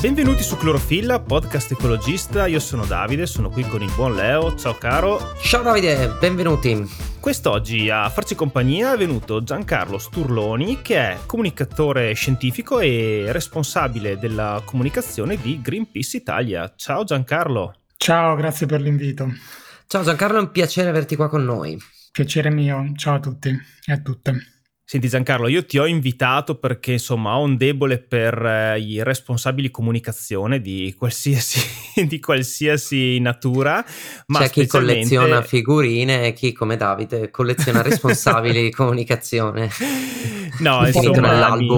Benvenuti su Clorofilla, podcast ecologista. Io sono Davide, sono qui con il buon Leo. Ciao caro. Ciao Davide, benvenuti. Quest'oggi a farci compagnia è venuto Giancarlo Sturloni, che è comunicatore scientifico e responsabile della comunicazione di Greenpeace Italia. Ciao Giancarlo. Ciao, grazie per l'invito. Ciao Giancarlo, è un piacere averti qua con noi. Piacere mio, ciao a tutti e a tutte. Senti Giancarlo, io ti ho invitato perché insomma ho un debole per eh, i responsabili comunicazione di qualsiasi, di qualsiasi natura. Ma C'è specialmente... chi colleziona figurine e chi come Davide colleziona responsabili di comunicazione. No, insomma. Mi,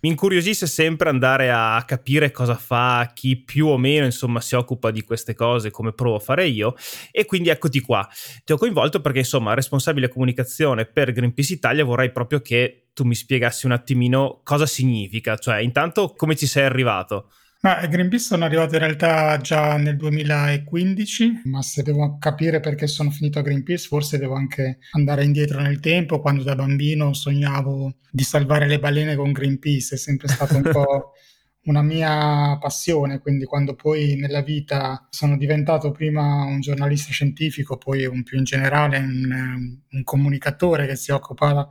mi incuriosisce sempre andare a capire cosa fa chi più o meno insomma si occupa di queste cose come provo a fare io e quindi eccoti qua. Ti ho coinvolto perché insomma responsabile comunicazione per Greenpeace Italia vorrei proprio che tu mi spiegassi un attimino cosa significa, cioè intanto come ci sei arrivato. Ma Greenpeace sono arrivato in realtà già nel 2015, ma se devo capire perché sono finito a Greenpeace, forse devo anche andare indietro nel tempo, quando da bambino sognavo di salvare le balene con Greenpeace, è sempre stato un po' una mia passione, quindi quando poi nella vita sono diventato prima un giornalista scientifico, poi un, più in generale un, un comunicatore che si occupa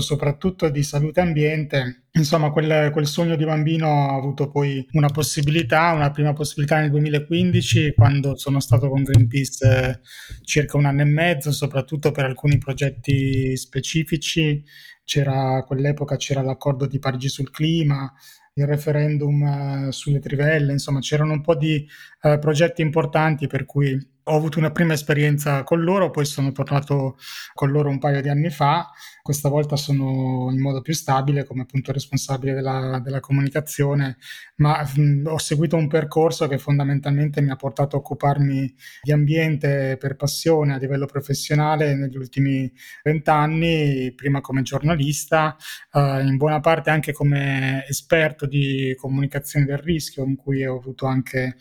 soprattutto di salute ambiente. Insomma, quel, quel, sogno di bambino ha avuto poi una possibilità, una prima possibilità nel 2015, quando sono stato con Greenpeace eh, circa un anno e mezzo, soprattutto per alcuni progetti specifici. C'era, a quell'epoca c'era l'accordo di Parigi sul clima, il referendum uh, sulle trivelle, insomma c'erano un po' di uh, progetti importanti per cui ho avuto una prima esperienza con loro, poi sono tornato con loro un paio di anni fa. Questa volta sono in modo più stabile come appunto responsabile della, della comunicazione, ma mh, ho seguito un percorso che fondamentalmente mi ha portato a occuparmi di ambiente per passione a livello professionale negli ultimi vent'anni, prima come giornalista, eh, in buona parte anche come esperto di comunicazione del rischio, in cui ho avuto anche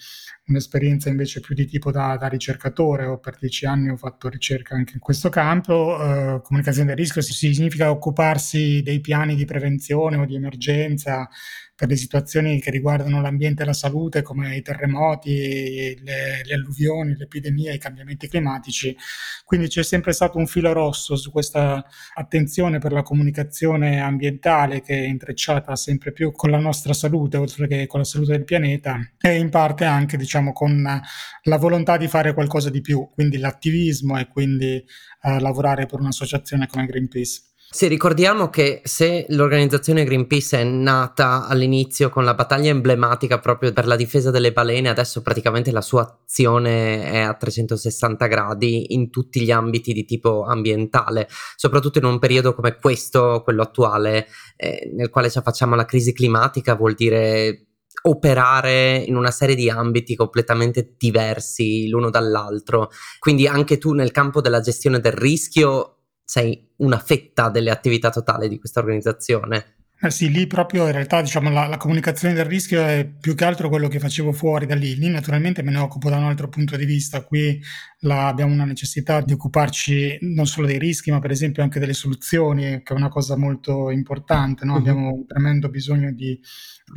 un'esperienza invece più di tipo da, da ricercatore, ho per dieci anni ho fatto ricerca anche in questo campo, eh, comunicazione del rischio si significa occuparsi dei piani di prevenzione o di emergenza per le situazioni che riguardano l'ambiente e la salute come i terremoti, le, le alluvioni, le epidemie, i cambiamenti climatici. Quindi c'è sempre stato un filo rosso su questa attenzione per la comunicazione ambientale che è intrecciata sempre più con la nostra salute, oltre che con la salute del pianeta e in parte anche diciamo con la volontà di fare qualcosa di più, quindi l'attivismo e quindi eh, lavorare per un'associazione come Greenpeace. Sì, ricordiamo che se l'organizzazione Greenpeace è nata all'inizio con la battaglia emblematica proprio per la difesa delle balene, adesso praticamente la sua azione è a 360 gradi in tutti gli ambiti di tipo ambientale, soprattutto in un periodo come questo, quello attuale, eh, nel quale ci affacciamo alla crisi climatica, vuol dire operare in una serie di ambiti completamente diversi l'uno dall'altro. Quindi anche tu nel campo della gestione del rischio sei una fetta delle attività totali di questa organizzazione. Eh sì, lì proprio in realtà diciamo, la, la, comunicazione del rischio è più che altro quello che facevo fuori da lì. Lì naturalmente me ne occupo da un altro punto di vista. Qui la, abbiamo una necessità di occuparci non solo dei rischi, ma per esempio anche delle soluzioni, che è una cosa molto importante. No? Uh-huh. Abbiamo un tremendo bisogno di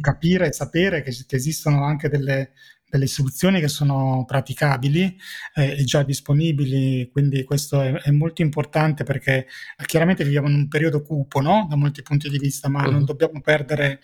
capire e sapere che, che esistono anche delle delle soluzioni che sono praticabili eh, e già disponibili, quindi questo è, è, molto importante perché chiaramente viviamo in un periodo cupo no? da molti punti di vista, ma uh-huh. non dobbiamo perdere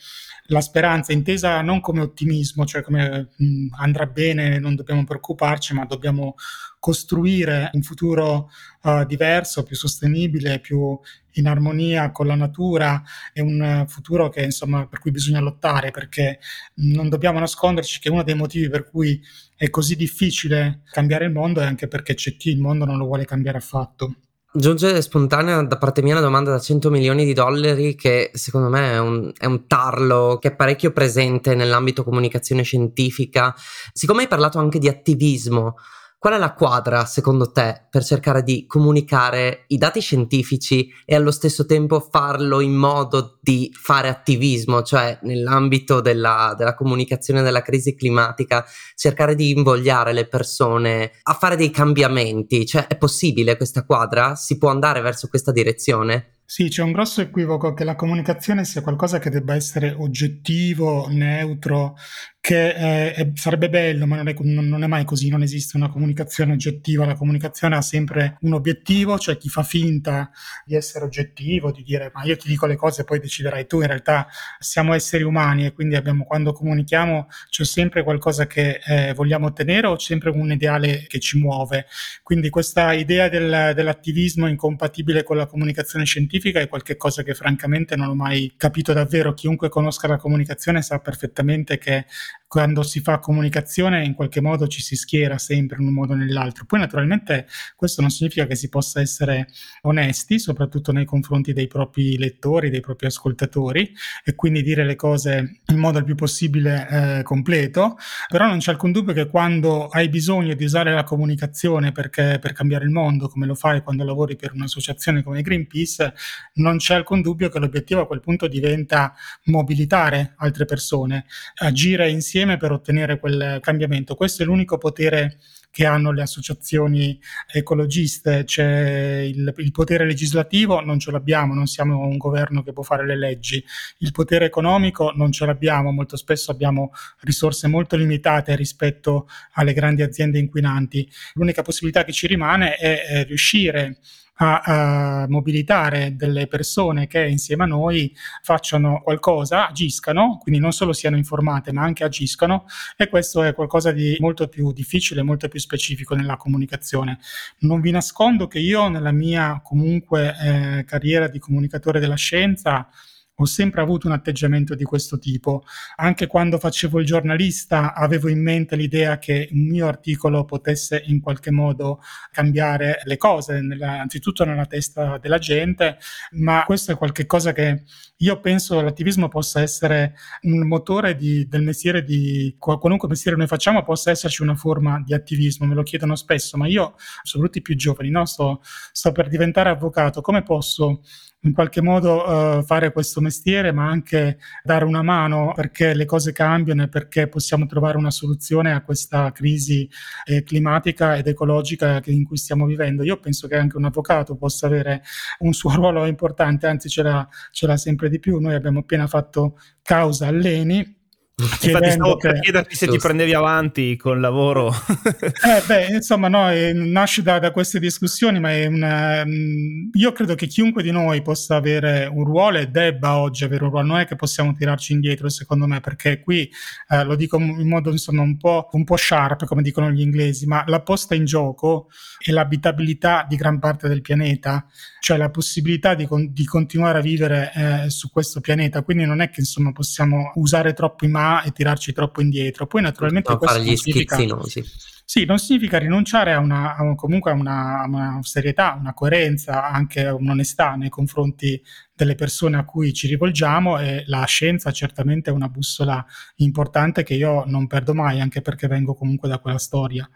la speranza intesa non come ottimismo, cioè come mh, andrà bene, non dobbiamo preoccuparci, ma dobbiamo costruire un futuro uh, diverso, più sostenibile, più in armonia con la natura è un futuro che, insomma, per cui bisogna lottare perché non dobbiamo nasconderci che uno dei motivi per cui è così difficile cambiare il mondo è anche perché c'è chi il mondo non lo vuole cambiare affatto. Giunge spontanea da parte mia una domanda da 100 milioni di dollari che secondo me è un, è un, tarlo che è parecchio presente nell'ambito comunicazione scientifica. Siccome hai parlato anche di attivismo, Qual è la quadra, secondo te, per cercare di comunicare i dati scientifici e allo stesso tempo farlo in modo di fare attivismo, cioè nell'ambito della, della comunicazione della crisi climatica, cercare di invogliare le persone a fare dei cambiamenti? Cioè, è possibile questa quadra? Si può andare verso questa direzione? Sì, c'è un grosso equivoco che la comunicazione sia qualcosa che debba essere oggettivo, neutro, che è, è, sarebbe bello, ma non è, non è, mai così, non esiste una comunicazione oggettiva, la comunicazione ha sempre un obiettivo, cioè chi fa finta di essere oggettivo, di dire ma io ti dico le cose e poi deciderai tu, in realtà siamo esseri umani e quindi abbiamo, quando comunichiamo c'è sempre qualcosa che eh, vogliamo ottenere o sempre un ideale che ci muove. Quindi questa idea del, dell'attivismo incompatibile con la comunicazione scientifica è qualcosa che francamente non ho mai capito davvero. Chiunque conosca la comunicazione sa perfettamente che quando si fa comunicazione in qualche modo ci si schiera sempre in un modo o nell'altro. Poi naturalmente questo non significa che si possa essere onesti, soprattutto nei confronti dei propri lettori, dei propri ascoltatori e quindi dire le cose in modo il più possibile eh, completo, però non c'è alcun dubbio che quando hai bisogno di usare la comunicazione perché, per cambiare il mondo, come lo fai quando lavori per un'associazione come Greenpeace, non c'è alcun dubbio che l'obiettivo a quel punto diventa mobilitare altre persone, agire insieme insieme per ottenere quel cambiamento. Questo è l'unico potere che hanno le associazioni ecologiste, c'è il, il, potere legislativo, non ce l'abbiamo, non siamo un governo che può fare le leggi, il potere economico non ce l'abbiamo, molto spesso abbiamo risorse molto limitate rispetto alle grandi aziende inquinanti. L'unica possibilità che ci rimane è, è riuscire a, a, mobilitare delle persone che insieme a noi facciano qualcosa, agiscano, quindi non solo siano informate ma anche agiscano e questo è qualcosa di molto più difficile, molto più specifico nella comunicazione. Non vi nascondo che io nella mia comunque eh, carriera di comunicatore della scienza ho sempre avuto un atteggiamento di questo tipo. Anche quando facevo il giornalista avevo in mente l'idea che un mio articolo potesse in qualche modo cambiare le cose, nella, anzitutto nella testa della gente, ma questo è qualcosa che io penso l'attivismo possa essere un motore di, del mestiere di qualunque mestiere noi facciamo, possa esserci una forma di attivismo, me lo chiedono spesso, ma io, soprattutto i più giovani, no? sto, sto per diventare avvocato, come posso in qualche modo uh, fare questo mestiere, ma anche dare una mano perché le cose cambiano e perché possiamo trovare una soluzione a questa crisi eh, climatica ed ecologica in cui stiamo vivendo. Io penso che anche un avvocato possa avere un suo ruolo importante, anzi ce l'ha, ce l'ha sempre di più. Noi abbiamo appena fatto causa all'Eni Infatti stavo per chiederti se ti prendevi avanti col lavoro. eh, beh, insomma, no, nasce da, da, queste discussioni, ma una, mm, io credo che chiunque di noi possa avere un ruolo e debba oggi avere un ruolo, non è che possiamo tirarci indietro, secondo me, perché qui eh, lo dico in modo insomma un po', un po' sharp, come dicono gli inglesi, ma la posta in gioco è l'abitabilità di gran parte del pianeta, cioè la possibilità di, con, di continuare a vivere eh, su questo pianeta. Quindi non è che insomma possiamo usare troppo i e tirarci troppo indietro. Poi naturalmente non questo gli schizzinosi. Sì, non significa rinunciare a una, a comunque a una, a una serietà, una coerenza, anche un'onestà nei confronti delle persone a cui ci rivolgiamo e la scienza certamente è una bussola importante che io non perdo mai, anche perché vengo comunque da quella storia.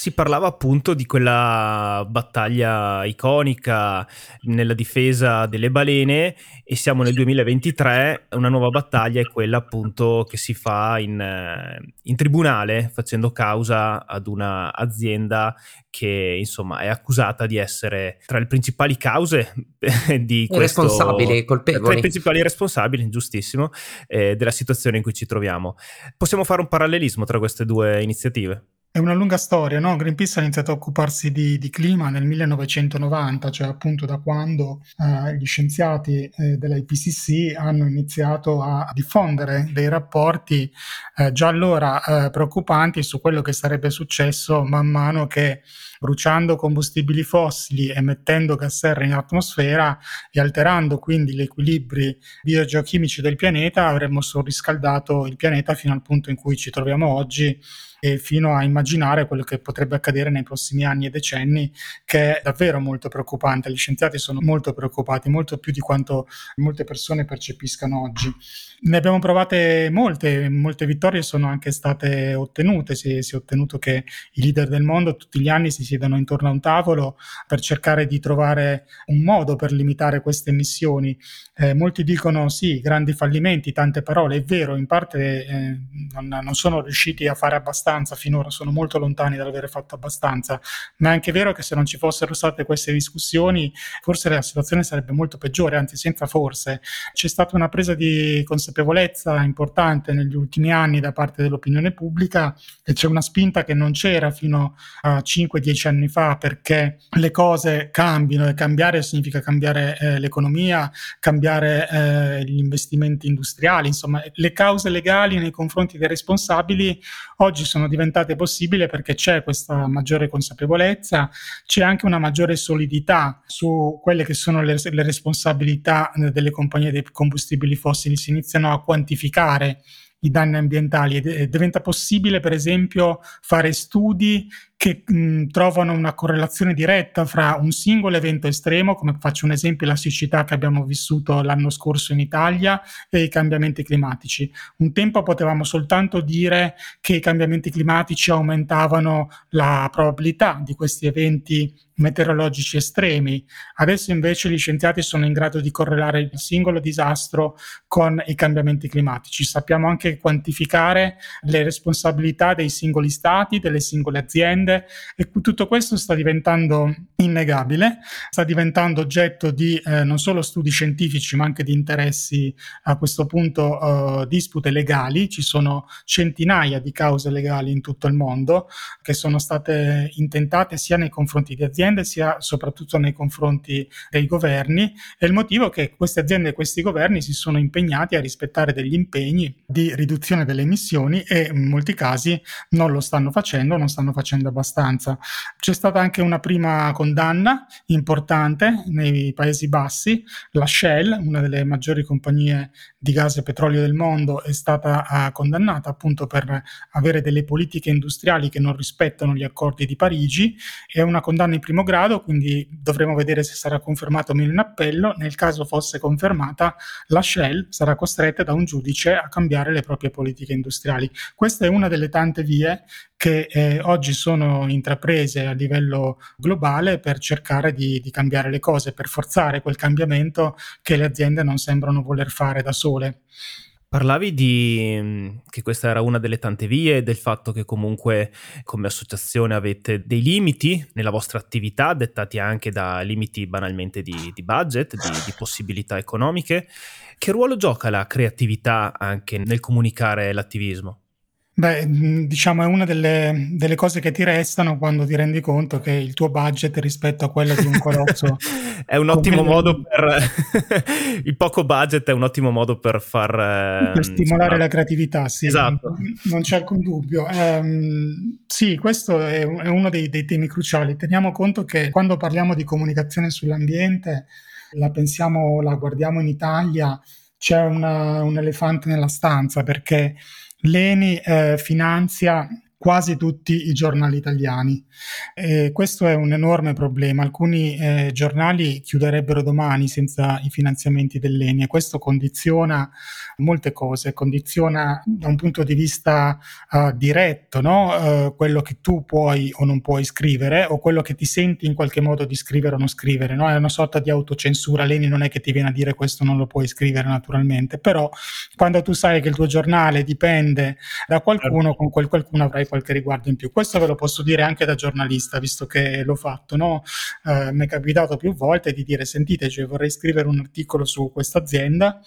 Si parlava appunto di quella battaglia iconica nella difesa delle balene e siamo nel 2023, una nuova battaglia è quella appunto che si fa in, in tribunale facendo causa ad un'azienda che insomma è accusata di essere tra le principali cause di questo... Responsabili, colpevoli. Tra i principali responsabili, giustissimo, eh, della situazione in cui ci troviamo. Possiamo fare un parallelismo tra queste due iniziative? È una lunga storia, no? Greenpeace ha iniziato a occuparsi di, di clima nel 1990, cioè appunto da quando eh, gli scienziati eh, dell'IPCC hanno iniziato a diffondere dei rapporti eh, già allora eh, preoccupanti su quello che sarebbe successo man mano che bruciando combustibili fossili, emettendo gas serra in atmosfera e alterando quindi gli equilibri biogeochimici del pianeta, avremmo surriscaldato il pianeta fino al punto in cui ci troviamo oggi e fino a immaginare quello che potrebbe accadere nei prossimi anni e decenni, che è davvero molto preoccupante. Gli scienziati sono molto preoccupati, molto più di quanto molte persone percepiscano oggi. Ne abbiamo provate molte, molte vittorie sono anche state ottenute, si, si è ottenuto che i leader del mondo tutti gli anni si siedano intorno a un tavolo per cercare di trovare un modo per limitare queste emissioni. Eh, molti dicono sì, grandi fallimenti, tante parole, è vero, in parte eh, non, non sono riusciti a fare abbastanza abbastanza finora, sono molto lontani dall'avere fatto abbastanza, ma è anche vero che se non ci fossero state queste discussioni, forse la situazione sarebbe molto peggiore, anzi senza forse. C'è stata una presa di consapevolezza importante negli ultimi anni da parte dell'opinione pubblica e c'è una spinta che non c'era fino a 5-10 anni fa perché le cose cambiano e cambiare significa cambiare eh, l'economia, cambiare eh, gli investimenti industriali, insomma le cause legali nei confronti dei responsabili oggi sono diventate possibili perché c'è questa maggiore consapevolezza, c'è anche una maggiore solidità su quelle che sono le, le responsabilità eh, delle compagnie dei combustibili fossili, si iniziano a quantificare i danni ambientali e diventa possibile per esempio fare studi che mh, trovano una correlazione diretta fra un singolo evento estremo, come faccio un esempio la siccità che abbiamo vissuto l'anno scorso in Italia, e i cambiamenti climatici. Un tempo potevamo soltanto dire che i cambiamenti climatici aumentavano la probabilità di questi eventi meteorologici estremi. Adesso invece gli scienziati sono in grado di correlare il singolo disastro con i cambiamenti climatici. Sappiamo anche quantificare le responsabilità dei singoli stati, delle singole aziende, aziende e tutto questo sta diventando innegabile, sta diventando oggetto di eh, non solo studi scientifici ma anche di interessi a questo punto eh, dispute legali, ci sono centinaia di cause legali in tutto il mondo che sono state intentate sia nei confronti di aziende sia soprattutto nei confronti dei governi e il motivo è che queste aziende e questi governi si sono impegnati a rispettare degli impegni di riduzione delle emissioni e in molti casi non lo stanno facendo, non stanno facendo abbastanza abbastanza. C'è stata anche una prima condanna importante nei Paesi Bassi, la Shell, una delle maggiori compagnie di gas e petrolio del mondo, è stata uh, condannata appunto per avere delle politiche industriali che non rispettano gli accordi di Parigi. È una condanna in primo grado, quindi dovremo vedere se sarà confermata o meno in appello. Nel caso fosse confermata, la Shell sarà costretta da un giudice a cambiare le proprie politiche industriali. Questa è una delle tante vie che eh, oggi sono intraprese a livello globale per cercare di, di, cambiare le cose, per forzare quel cambiamento che le aziende non sembrano voler fare da sole. Parlavi di mm, che questa era una delle tante vie, del fatto che comunque come associazione avete dei limiti nella vostra attività, dettati anche da limiti banalmente di, di budget, di, di possibilità economiche. Che ruolo gioca la creatività anche nel comunicare l'attivismo? Beh, diciamo è una delle, delle, cose che ti restano quando ti rendi conto che il tuo budget rispetto a quello di un colosso è un ottimo modo per il poco budget è un ottimo modo per far per stimolare insomma... la creatività, sì. Esatto. Non c'è alcun dubbio. Um, sì, questo è, è uno dei, dei temi cruciali. Teniamo conto che quando parliamo di comunicazione sull'ambiente, la pensiamo, la guardiamo in Italia, c'è una, un elefante nella stanza perché l'ENI eh, finanzia quasi tutti i giornali italiani. E questo è un enorme problema. Alcuni eh, giornali chiuderebbero domani senza i finanziamenti dell'ENI e questo condiziona molte cose, condiziona da un punto di vista uh, diretto no? uh, quello che tu puoi o non puoi scrivere o quello che ti senti in qualche modo di scrivere o non scrivere. No? È una sorta di autocensura. L'ENI non è che ti viene a dire questo non lo puoi scrivere naturalmente, però quando tu sai che il tuo giornale dipende da qualcuno, certo. con quel qualcuno avrai qualche riguardo in più. Questo ve lo posso dire anche da giornalista, visto che l'ho fatto. No? Eh, mi è capitato più volte di dire: Sentite, cioè, vorrei scrivere un articolo su questa azienda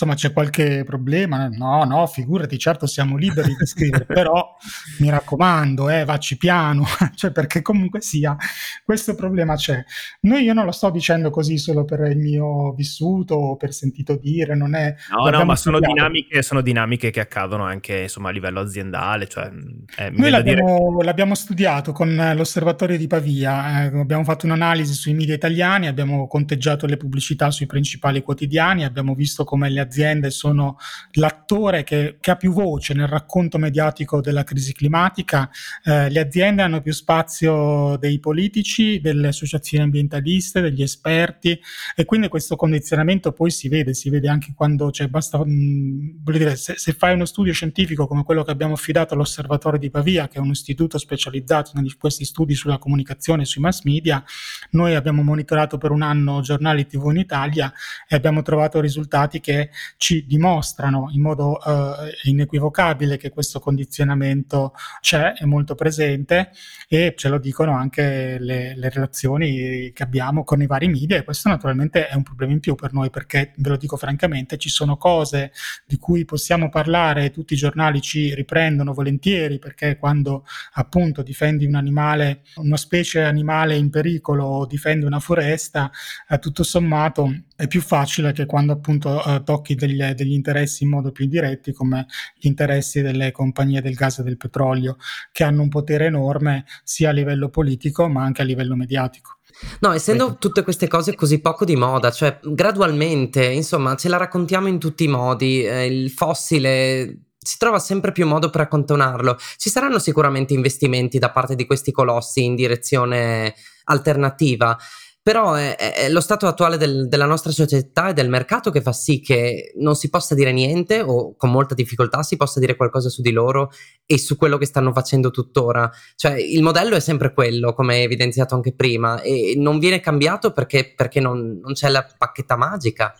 insomma c'è qualche problema? No, no, figurati, certo siamo liberi di scrivere, però mi raccomando, eh, vacci piano, cioè perché comunque sia, questo problema c'è. Noi io non lo sto dicendo così solo per il mio vissuto o per sentito dire, non è... No, no, ma sono dinamiche, sono dinamiche, che accadono anche insomma a livello aziendale, cioè... Eh, Noi l'abbiamo, dire... l'abbiamo, studiato con l'osservatorio di Pavia, eh, abbiamo fatto un'analisi sui media italiani, abbiamo conteggiato le pubblicità sui principali quotidiani, abbiamo visto come le aziende sono l'attore che, che, ha più voce nel racconto mediatico della crisi climatica, eh, le aziende hanno più spazio dei politici, delle associazioni ambientaliste, degli esperti e quindi questo condizionamento poi si vede, si vede anche quando c'è, basta, mh, dire, se, se, fai uno studio scientifico come quello che abbiamo affidato all'osservatorio di Pavia, Pavia, che è un istituto specializzato in questi studi sulla comunicazione e sui mass media, noi abbiamo monitorato per un anno giornali TV in Italia e abbiamo trovato risultati che ci dimostrano in modo eh, inequivocabile che questo condizionamento c'è, è molto presente e ce lo dicono anche le, le relazioni che abbiamo con i vari media e questo naturalmente è un problema in più per noi perché, ve lo dico francamente, ci sono cose di cui possiamo parlare tutti i giornali ci riprendono volentieri perché quando appunto difendi un animale, una specie animale in pericolo o difendi una foresta, eh, tutto sommato è più facile che quando appunto eh, tocchi degli, degli, interessi in modo più diretti come gli interessi delle compagnie del gas e del petrolio che hanno un potere enorme sia a livello politico ma anche a livello mediatico. No, essendo tutte queste cose così poco di moda, cioè gradualmente, insomma, ce la raccontiamo in tutti i modi, eh, il fossile si trova sempre più modo per accantonarlo. Ci saranno sicuramente investimenti da parte di questi colossi in direzione alternativa però è, è lo stato attuale del, della nostra società e del mercato che fa sì che non si possa dire niente o con molta difficoltà si possa dire qualcosa su di loro e su quello che stanno facendo tuttora. Cioè il modello è sempre quello, come evidenziato anche prima, e non viene cambiato perché, perché non, non c'è la pacchetta magica.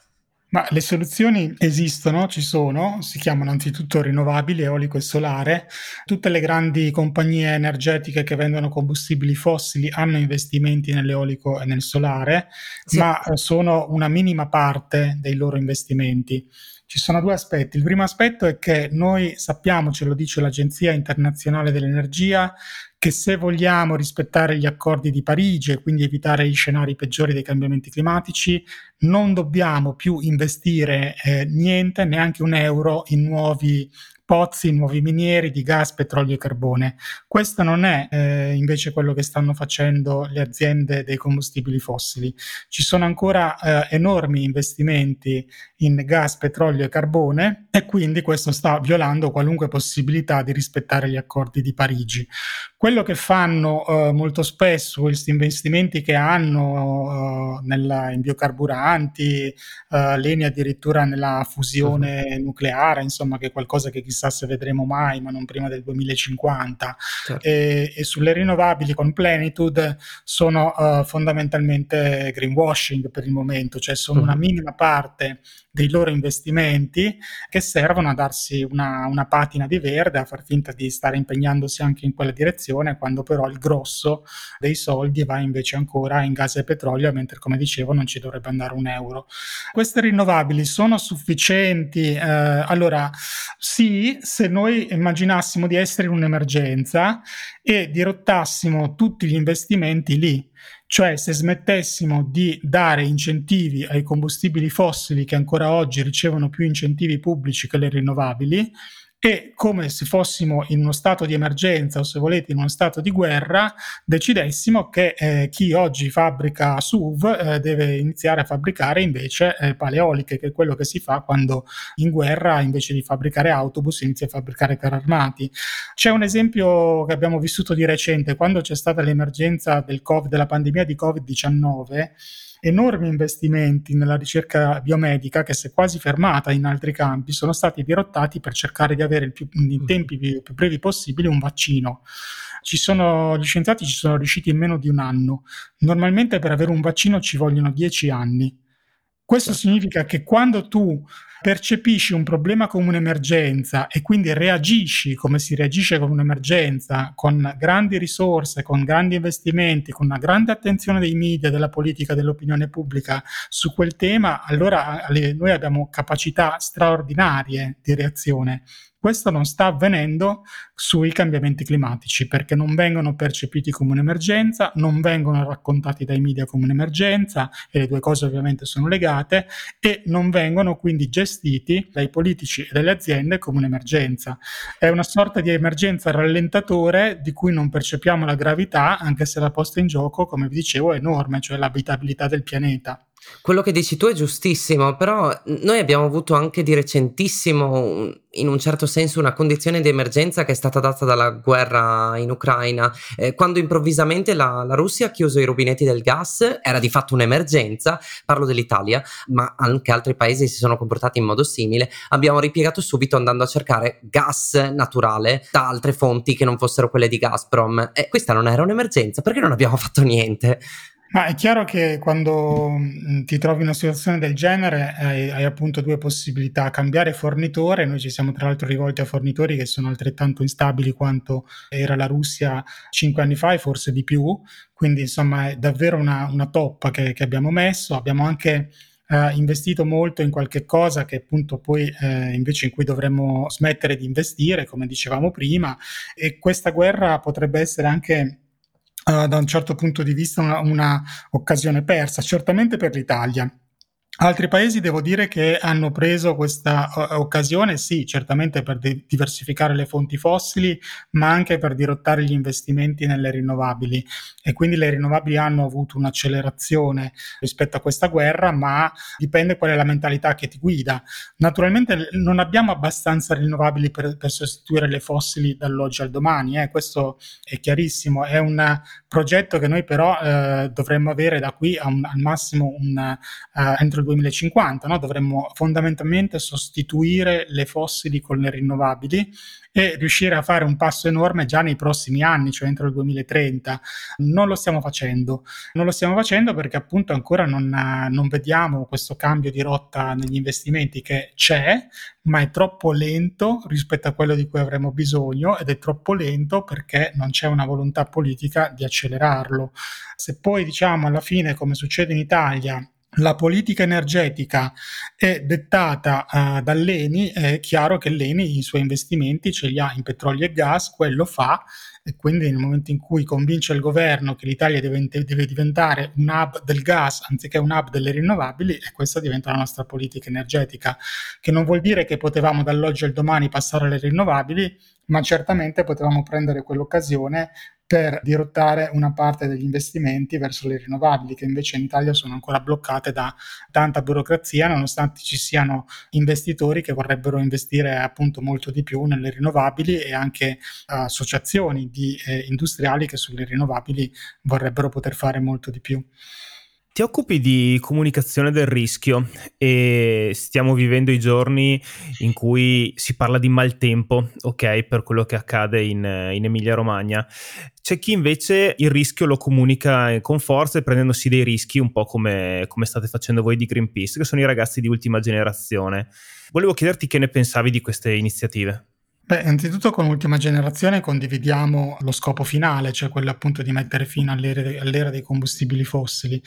Ma le soluzioni esistono, ci sono, si chiamano anzitutto rinnovabili, eolico e solare. Tutte le grandi compagnie energetiche che vendono combustibili fossili hanno investimenti nell'eolico e nel solare, sì. ma eh, sono una minima parte dei loro investimenti. Ci sono due aspetti. Il primo aspetto è che noi sappiamo, ce lo dice l'Agenzia internazionale dell'energia, che se vogliamo rispettare gli accordi di Parigi e quindi evitare gli scenari peggiori dei cambiamenti climatici, non dobbiamo più investire eh, niente, neanche un euro, in nuovi pozzi, nuovi minieri di gas, petrolio e carbone. Questo non è eh, invece quello che stanno facendo le aziende dei combustibili fossili. Ci sono ancora eh, enormi investimenti in gas, petrolio e carbone e quindi questo sta violando qualunque possibilità di rispettare gli accordi di Parigi. Quello che fanno eh, molto spesso questi investimenti che hanno eh, nella, in biocarburanti, eh, Leni addirittura nella fusione uh-huh. nucleare, insomma che è qualcosa che chissà se vedremo mai, ma non prima del 2050. Certo. E, e, sulle rinnovabili con Plenitude sono uh, fondamentalmente greenwashing per il momento, cioè sono mm-hmm. una minima parte dei loro investimenti che servono a darsi una, una, patina di verde, a far finta di stare impegnandosi anche in quella direzione, quando però il grosso dei soldi va invece ancora in gas e petrolio, mentre come dicevo non ci dovrebbe andare un euro. Queste rinnovabili sono sufficienti? Eh, allora, sì, se noi immaginassimo di essere in un'emergenza e dirottassimo tutti gli investimenti lì. Cioè, se smettessimo di dare incentivi ai combustibili fossili che ancora oggi ricevono più incentivi pubblici che le rinnovabili, e come se fossimo in uno stato di emergenza o se volete in uno stato di guerra decidessimo che eh, chi oggi fabbrica SUV eh, deve iniziare a fabbricare invece eh, paleoliche che è quello che si fa quando in guerra invece di fabbricare autobus inizia a fabbricare carri armati. C'è un esempio che abbiamo vissuto di recente. Quando c'è stata l'emergenza del COVID, della pandemia di Covid-19 enormi investimenti nella ricerca biomedica che si è quasi fermata in altri campi, sono stati dirottati per cercare di avere più, in tempi più, più brevi possibili un vaccino. Ci sono, gli scienziati ci sono riusciti in meno di un anno. Normalmente per avere un vaccino ci vogliono dieci anni. Questo certo. significa che quando tu percepisci un problema come un'emergenza e quindi reagisci come si reagisce con un'emergenza, con grandi risorse, con grandi investimenti, con una grande attenzione dei media, della politica, dell'opinione pubblica su quel tema, allora noi abbiamo capacità straordinarie di reazione. Questo non sta avvenendo sui cambiamenti climatici perché non vengono percepiti come un'emergenza, non vengono raccontati dai media come un'emergenza e le due cose ovviamente sono legate e non vengono quindi gestiti dai politici e dalle aziende come un'emergenza. È una sorta di emergenza rallentatore di cui non percepiamo la gravità anche se la posta in gioco, come vi dicevo, è enorme, cioè l'abitabilità del pianeta. Quello che dici tu è giustissimo, però noi abbiamo avuto anche di recentissimo, in un certo senso, una condizione di emergenza che è stata data dalla guerra in Ucraina. Eh, quando improvvisamente la, la, Russia ha chiuso i rubinetti del gas, era di fatto un'emergenza, parlo dell'Italia, ma anche altri paesi si sono comportati in modo simile. Abbiamo ripiegato subito andando a cercare gas naturale da altre fonti che non fossero quelle di Gazprom. E questa non era un'emergenza, perché non abbiamo fatto niente? Ma è chiaro che quando mm, ti trovi in una situazione del genere hai, hai, appunto due possibilità, cambiare fornitore, noi ci siamo tra l'altro rivolti a fornitori che sono altrettanto instabili quanto era la Russia cinque anni fa e forse di più, quindi insomma è davvero una, una toppa che, che abbiamo messo, abbiamo anche Uh, investito molto in qualche cosa che appunto poi eh, invece in cui dovremmo smettere di investire, come dicevamo prima, e questa guerra potrebbe essere anche uh, da un certo punto di vista una, una occasione persa, certamente per l'Italia. Altri paesi devo dire che hanno preso questa uh, occasione, sì, certamente per di- diversificare le fonti fossili, ma anche per dirottare gli investimenti nelle rinnovabili. E quindi le rinnovabili hanno avuto un'accelerazione rispetto a questa guerra, ma dipende qual è la mentalità che ti guida. Naturalmente non abbiamo abbastanza rinnovabili per, per sostituire le fossili dall'oggi al domani, eh, questo è chiarissimo. È un progetto che noi però eh, dovremmo avere da qui un, al massimo un, uh, entro il 2050, no? dovremmo fondamentalmente sostituire le fossili con le rinnovabili e riuscire a fare un passo enorme già nei prossimi anni, cioè entro il 2030. Non lo stiamo facendo, non lo stiamo facendo perché appunto ancora non, non vediamo questo cambio di rotta negli investimenti che c'è, ma è troppo lento rispetto a quello di cui avremo bisogno ed è troppo lento perché non c'è una volontà politica di accelerarlo. Se poi diciamo alla fine, come succede in Italia, la politica energetica è dettata uh, dall'ENI, è chiaro che l'ENI i suoi investimenti ce li ha in petrolio e gas, quello fa. E quindi nel momento in cui convince il governo che l'Italia deve, deve, diventare un hub del gas anziché un hub delle rinnovabili, e questa diventa la nostra politica energetica, che non vuol dire che potevamo dall'oggi al domani passare alle rinnovabili, ma certamente potevamo prendere quell'occasione per dirottare una parte degli investimenti verso le rinnovabili, che invece in Italia sono ancora bloccate da tanta burocrazia, nonostante ci siano investitori che vorrebbero investire appunto molto di più nelle rinnovabili e anche associazioni di eh, industriali che sulle rinnovabili vorrebbero poter fare molto di più. Ti occupi di comunicazione del rischio e stiamo vivendo i giorni in cui si parla di maltempo, ok, per quello che accade in, in Emilia-Romagna. C'è chi invece il rischio lo comunica con forza e prendendosi dei rischi, un po' come, come state facendo voi di Greenpeace, che sono i ragazzi di ultima generazione. Volevo chiederti che ne pensavi di queste iniziative. Beh, innanzitutto con Ultima Generazione condividiamo lo scopo finale, cioè quello appunto di mettere fine all'era, all'era dei combustibili fossili.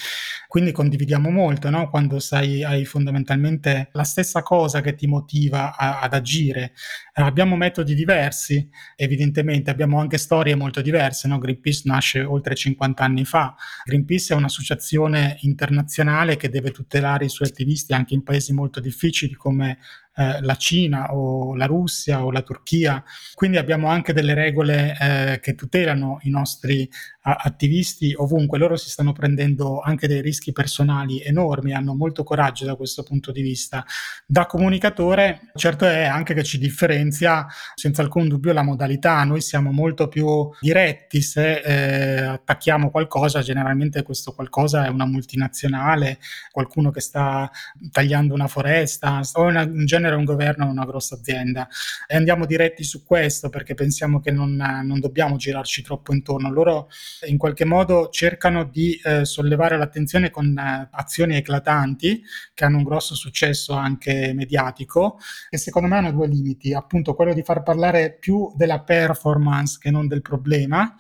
Quindi condividiamo molto, no? Quando sai, hai fondamentalmente la stessa cosa che ti motiva a, ad agire. Eh, abbiamo metodi diversi, evidentemente, abbiamo anche storie molto diverse, no? Greenpeace nasce oltre 50 anni fa. Greenpeace è un'associazione internazionale che deve tutelare i suoi attivisti anche in paesi molto difficili come eh, la Cina o la Russia o la Turchia. Quindi abbiamo anche delle regole eh, che tutelano i nostri attivisti ovunque, loro si stanno prendendo anche dei rischi personali enormi, hanno molto coraggio da questo punto di vista. Da comunicatore, certo è anche che ci differenzia senza alcun dubbio la modalità, noi siamo molto più diretti, se eh, attacchiamo qualcosa, generalmente questo qualcosa è una multinazionale, qualcuno che sta tagliando una foresta o una, in genere un governo o una grossa azienda e andiamo diretti su questo perché pensiamo che non, non dobbiamo girarci troppo intorno. Loro in qualche modo cercano di eh, sollevare l'attenzione con eh, azioni eclatanti che hanno un grosso successo anche mediatico. E secondo me hanno due limiti, appunto quello di far parlare più della performance che non del problema.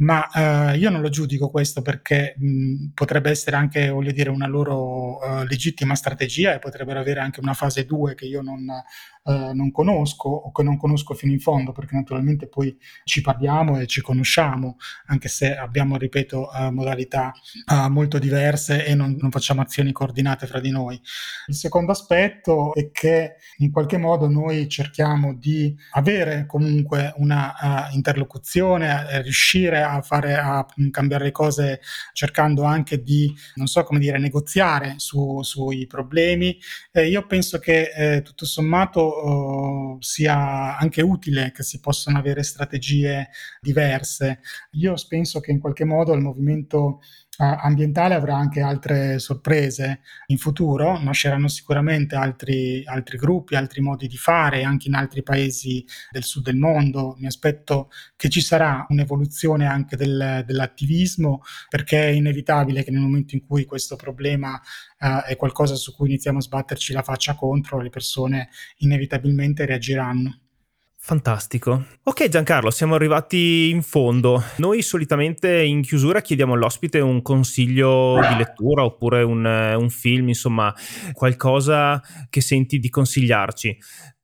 Ma eh, io non lo giudico questo perché mh, potrebbe essere anche, voglio dire, una loro uh, legittima strategia e potrebbero avere anche una fase 2 che io non, eh, non conosco o che non conosco fino in fondo, perché naturalmente poi ci parliamo e ci conosciamo, anche se abbiamo, ripeto, uh, modalità uh, molto diverse e non, non, facciamo azioni coordinate fra di noi. Il secondo aspetto è che in qualche modo noi cerchiamo di avere comunque una uh, interlocuzione, a riuscire a fare a cambiare le cose cercando anche di, non so come dire, negoziare su, sui problemi. Eh, io penso che eh, tutto sommato sia anche utile che si possano avere strategie diverse. Io penso che in qualche modo il movimento ambientale avrà anche altre sorprese in futuro, nasceranno sicuramente altri, altri, gruppi, altri modi di fare anche in altri paesi del sud del mondo. Mi aspetto che ci sarà un'evoluzione anche del, dell'attivismo perché è inevitabile che nel momento in cui questo problema uh, è qualcosa su cui iniziamo a sbatterci la faccia contro, le persone inevitabilmente reagiranno. Fantastico. Ok Giancarlo, siamo arrivati in fondo. Noi solitamente in chiusura chiediamo all'ospite un consiglio di lettura oppure un, un film, insomma, qualcosa che senti di consigliarci.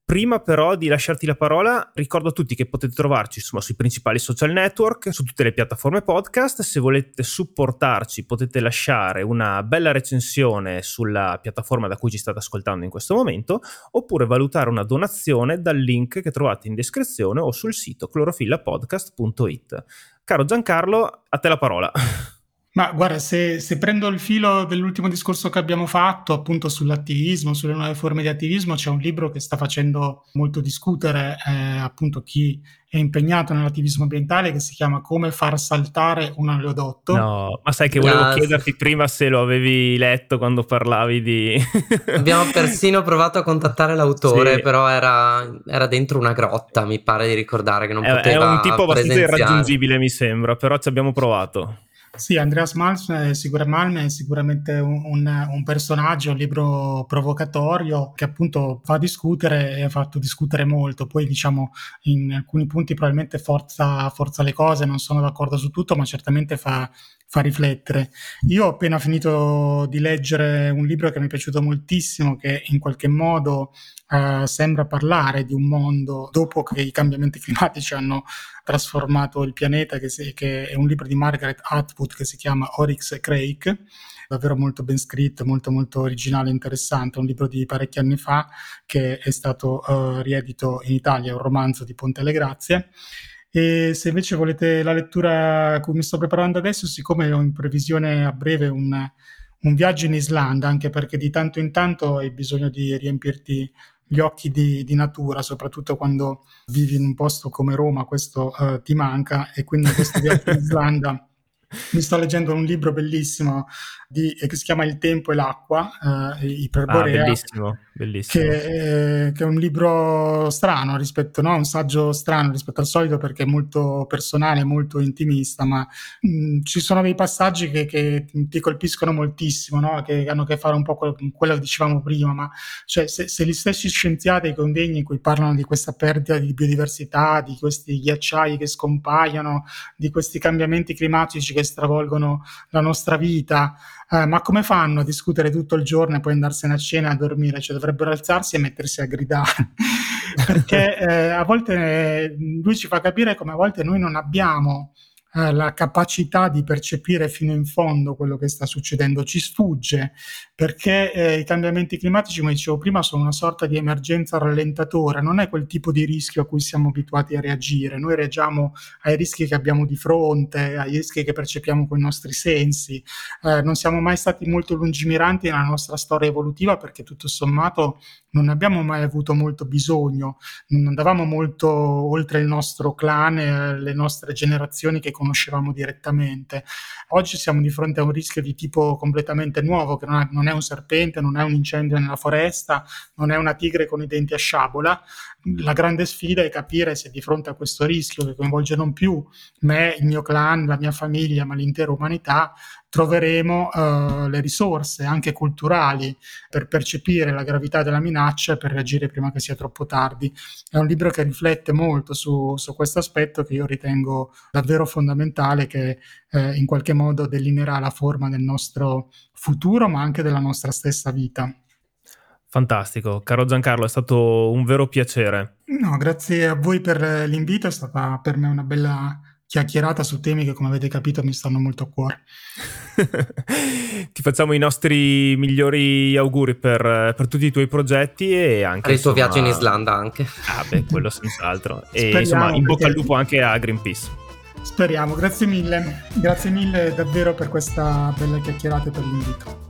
Prima però di lasciarti la parola, ricordo a tutti che potete trovarci insomma, sui principali social network, su tutte le piattaforme podcast. Se volete supportarci potete lasciare una bella recensione sulla piattaforma da cui ci state ascoltando in questo momento, oppure valutare una donazione dal link che trovate in descrizione o sul sito clorofillapodcast.it. Caro Giancarlo, a te la parola. Ma guarda, se, se, prendo il filo dell'ultimo discorso che abbiamo fatto, appunto sull'attivismo, sulle nuove forme di attivismo, c'è un libro che sta facendo molto discutere eh, appunto chi è impegnato nell'attivismo ambientale che si chiama Come far saltare un oleodotto. No, ma sai che volevo no, chiederti prima se lo avevi letto quando parlavi di... Abbiamo persino provato a contattare l'autore, sì. però era, era, dentro una grotta, mi pare di ricordare che non è, poteva È un tipo abbastanza irraggiungibile, mi sembra, però ci abbiamo provato. Sì, Andreas Malm è, sicur- Malm è sicuramente un, un, un, personaggio, un libro provocatorio che appunto fa discutere e ha fatto discutere molto. Poi diciamo in alcuni punti probabilmente forza, forza le cose, non sono d'accordo su tutto, ma certamente fa, fa riflettere. Io ho appena finito di leggere un libro che mi è piaciuto moltissimo, che in qualche modo eh, sembra parlare di un mondo dopo che i cambiamenti climatici hanno trasformato il pianeta, che, si, che è un libro di Margaret Atwood che si chiama Oryx e Crake davvero molto ben scritto, molto molto originale e interessante, un libro di parecchi anni fa che è stato uh, riedito in Italia, un romanzo di Ponte alle Grazie. E se invece volete la lettura a cui mi sto preparando adesso, siccome ho in previsione a breve un, un viaggio in Islanda, anche perché di tanto in tanto hai bisogno di riempirti gli occhi di, di, natura, soprattutto quando vivi in un posto come Roma, questo uh, ti manca e quindi questo viaggio in Islanda mi sto leggendo un libro bellissimo di, eh, che si chiama Il tempo e l'acqua, eh, Iperborea. Ah, bellissimo, bellissimo. Che, eh, che, è un libro strano rispetto, no? un saggio strano rispetto al solito perché è molto personale, molto intimista, ma mh, mm, ci sono dei passaggi che, che ti colpiscono moltissimo, no? che hanno a che fare un po' con quello che dicevamo prima, ma cioè, se, se, gli stessi scienziati ai convegni in cui parlano di questa perdita di biodiversità, di questi ghiacciai che scompaiono, di questi cambiamenti climatici che stravolgono la nostra vita, eh, ma come fanno a discutere tutto il giorno e poi andarsene a cena e a dormire? Cioè dovrebbero alzarsi e mettersi a gridare. Perché eh, a volte eh, lui ci fa capire come a volte noi non abbiamo eh, la capacità di percepire fino in fondo quello che sta succedendo, ci sfugge perché eh, i cambiamenti climatici, come dicevo prima, sono una sorta di emergenza rallentatore, non è quel tipo di rischio a cui siamo abituati a reagire, noi reagiamo ai rischi che abbiamo di fronte, ai rischi che percepiamo con i nostri sensi, eh, non siamo mai stati molto lungimiranti nella nostra storia evolutiva perché tutto sommato non abbiamo mai avuto molto bisogno, non andavamo molto oltre il nostro clan le nostre generazioni che conoscevamo direttamente. Oggi siamo di fronte a un rischio di tipo completamente nuovo, che non è un serpente, non è un incendio nella foresta, non è una tigre con i denti a sciabola. La grande sfida è capire se di fronte a questo rischio che coinvolge non più me, il mio clan, la mia famiglia, ma l'intera umanità, troveremo uh, le risorse anche culturali per percepire la gravità della minaccia e per reagire prima che sia troppo tardi. È un libro che riflette molto su, su questo aspetto che io ritengo davvero fondamentale, che eh, in qualche modo delineerà la forma del nostro futuro, ma anche della nostra stessa vita. Fantastico, caro Giancarlo, è stato un vero piacere. No, grazie a voi per l'invito, è stata per me una bella chiacchierata su temi che come avete capito mi stanno molto a cuore. Ti facciamo i nostri migliori auguri per, per, tutti i tuoi progetti e anche... Per il tuo insomma... viaggio in Islanda anche. Ah beh, quello senz'altro. e insomma, in bocca al lupo anche a Greenpeace. Speriamo, grazie mille. Grazie mille davvero per questa bella chiacchierata e per l'invito.